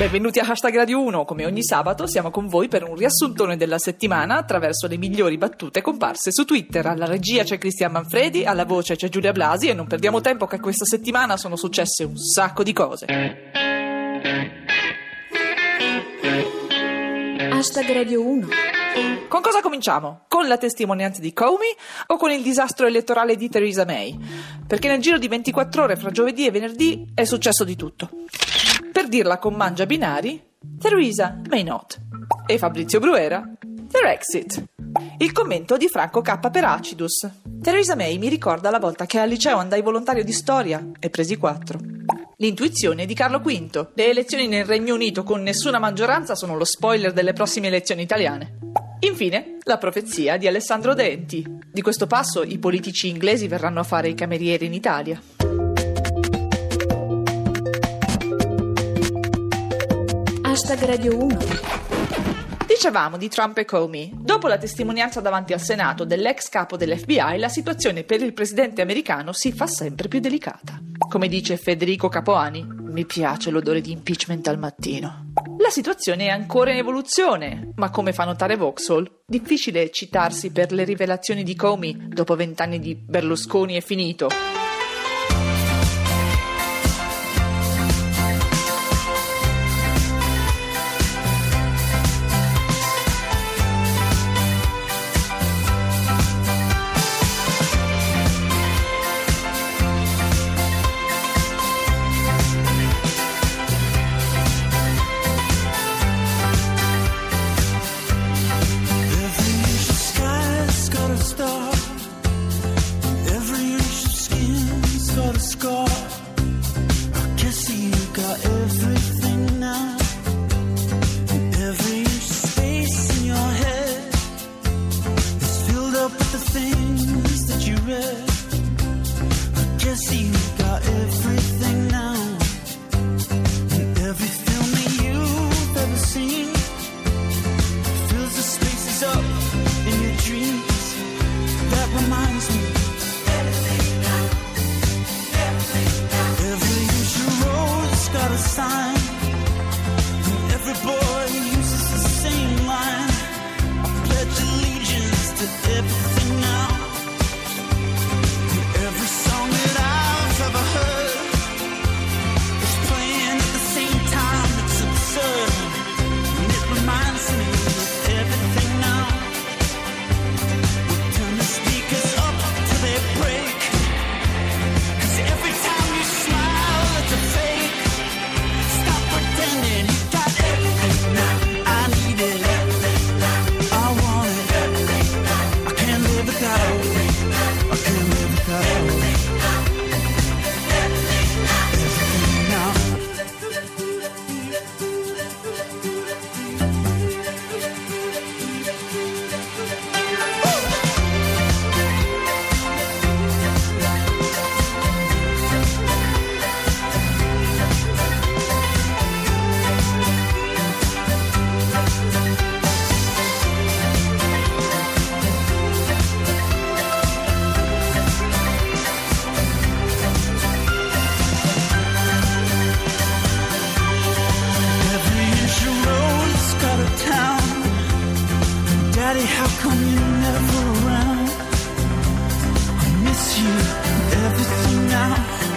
Benvenuti a Hashtag Radio 1, come ogni sabato siamo con voi per un riassuntone della settimana attraverso le migliori battute comparse su Twitter. Alla regia c'è Cristian Manfredi, alla voce c'è Giulia Blasi e non perdiamo tempo che questa settimana sono successe un sacco di cose. Hashtag Radio 1 Con cosa cominciamo? Con la testimonianza di Comey o con il disastro elettorale di Theresa May? Perché nel giro di 24 ore fra giovedì e venerdì è successo di tutto. Per dirla con mangia binari, Theresa may not. E Fabrizio Bruera, Exit. Il commento di Franco K per Acidus. Theresa May mi ricorda la volta che al liceo andai volontario di storia e presi 4. L'intuizione di Carlo V. Le elezioni nel Regno Unito con nessuna maggioranza sono lo spoiler delle prossime elezioni italiane. Infine, la profezia di Alessandro Denti. Di questo passo i politici inglesi verranno a fare i camerieri in Italia. Hashtag Radio 1 Dicevamo di Trump e Comey. Dopo la testimonianza davanti al Senato dell'ex capo dell'FBI, la situazione per il presidente americano si fa sempre più delicata. Come dice Federico Capoani, mi piace l'odore di impeachment al mattino. La situazione è ancora in evoluzione, ma come fa notare Vauxhall, difficile citarsi per le rivelazioni di Comey dopo vent'anni di Berlusconi è finito. you, everything now.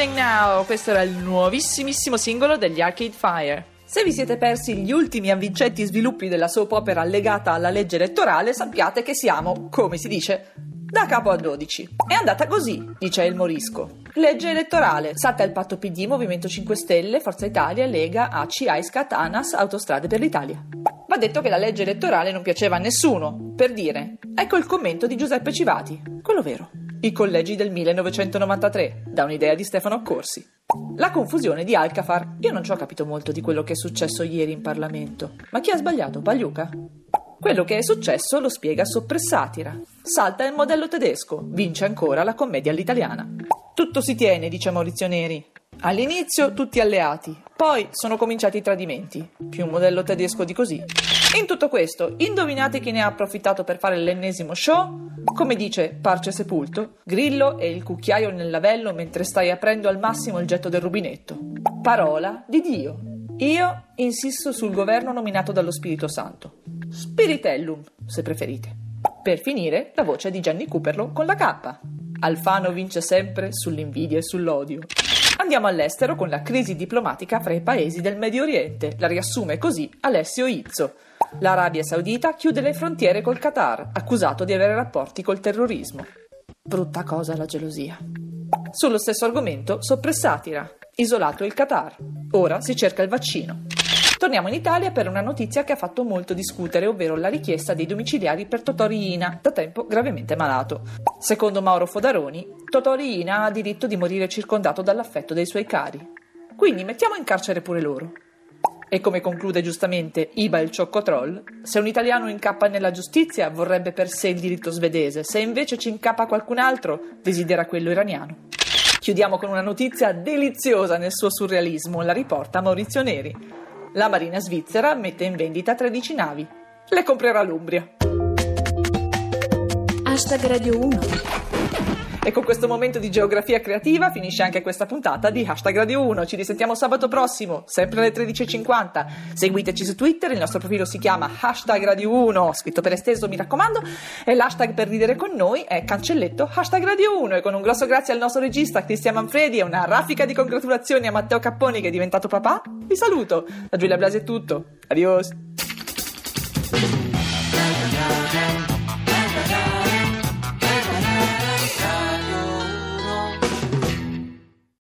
Everything Now, questo era il nuovissimissimo singolo degli Arcade Fire. Se vi siete persi gli ultimi avvincenti sviluppi della soap opera legata alla legge elettorale, sappiate che siamo, come si dice, da capo a 12. È andata così, dice il Morisco. Legge elettorale. Salta il patto PD, Movimento 5 Stelle, Forza Italia, Lega, ACI, AISCAT, ANAS, Autostrade per l'Italia. Va detto che la legge elettorale non piaceva a nessuno. Per dire, ecco il commento di Giuseppe Civati, quello vero. I collegi del 1993, da un'idea di Stefano Accorsi. La confusione di Alcafar. Io non ci ho capito molto di quello che è successo ieri in Parlamento. Ma chi ha sbagliato? Pagliuca? Quello che è successo lo spiega Soppressatira. Salta il modello tedesco, vince ancora la commedia all'italiana. Tutto si tiene, dice Maurizio Neri. All'inizio tutti alleati, poi sono cominciati i tradimenti. Più un modello tedesco di così. In tutto questo, indovinate chi ne ha approfittato per fare l'ennesimo show? Come dice Parce Sepulto, Grillo e il cucchiaio nel lavello mentre stai aprendo al massimo il getto del rubinetto. Parola di Dio. Io insisto sul governo nominato dallo Spirito Santo. Spiritellum, se preferite. Per finire, la voce di Gianni Cooperlo con la K. Alfano vince sempre sull'invidia e sull'odio. Andiamo all'estero con la crisi diplomatica fra i paesi del Medio Oriente. La riassume così Alessio Izzo. L'Arabia Saudita chiude le frontiere col Qatar, accusato di avere rapporti col terrorismo. Brutta cosa la gelosia. Sullo stesso argomento, soppressatira. Isolato il Qatar. Ora si cerca il vaccino. Torniamo in Italia per una notizia che ha fatto molto discutere, ovvero la richiesta dei domiciliari per Totori Ina, da tempo gravemente malato. Secondo Mauro Fodaroni, Totori Ina ha diritto di morire circondato dall'affetto dei suoi cari. Quindi mettiamo in carcere pure loro. E come conclude giustamente Iba il Cioccotroll, se un italiano incappa nella giustizia vorrebbe per sé il diritto svedese, se invece ci incappa qualcun altro desidera quello iraniano. Chiudiamo con una notizia deliziosa nel suo surrealismo, la riporta Maurizio Neri. La Marina svizzera mette in vendita 13 navi. Le comprerà l'Umbria. Hashtag Radio 1. E con questo momento di geografia creativa finisce anche questa puntata di Hashtag Radio 1. Ci risentiamo sabato prossimo, sempre alle 13.50. Seguiteci su Twitter, il nostro profilo si chiama Hashtag Radio 1, scritto per esteso mi raccomando, e l'hashtag per ridere con noi è cancelletto Hashtag Radio 1. E con un grosso grazie al nostro regista Cristian Manfredi e una raffica di congratulazioni a Matteo Capponi che è diventato papà, vi saluto. Da Giulia Blasi è tutto. Adios.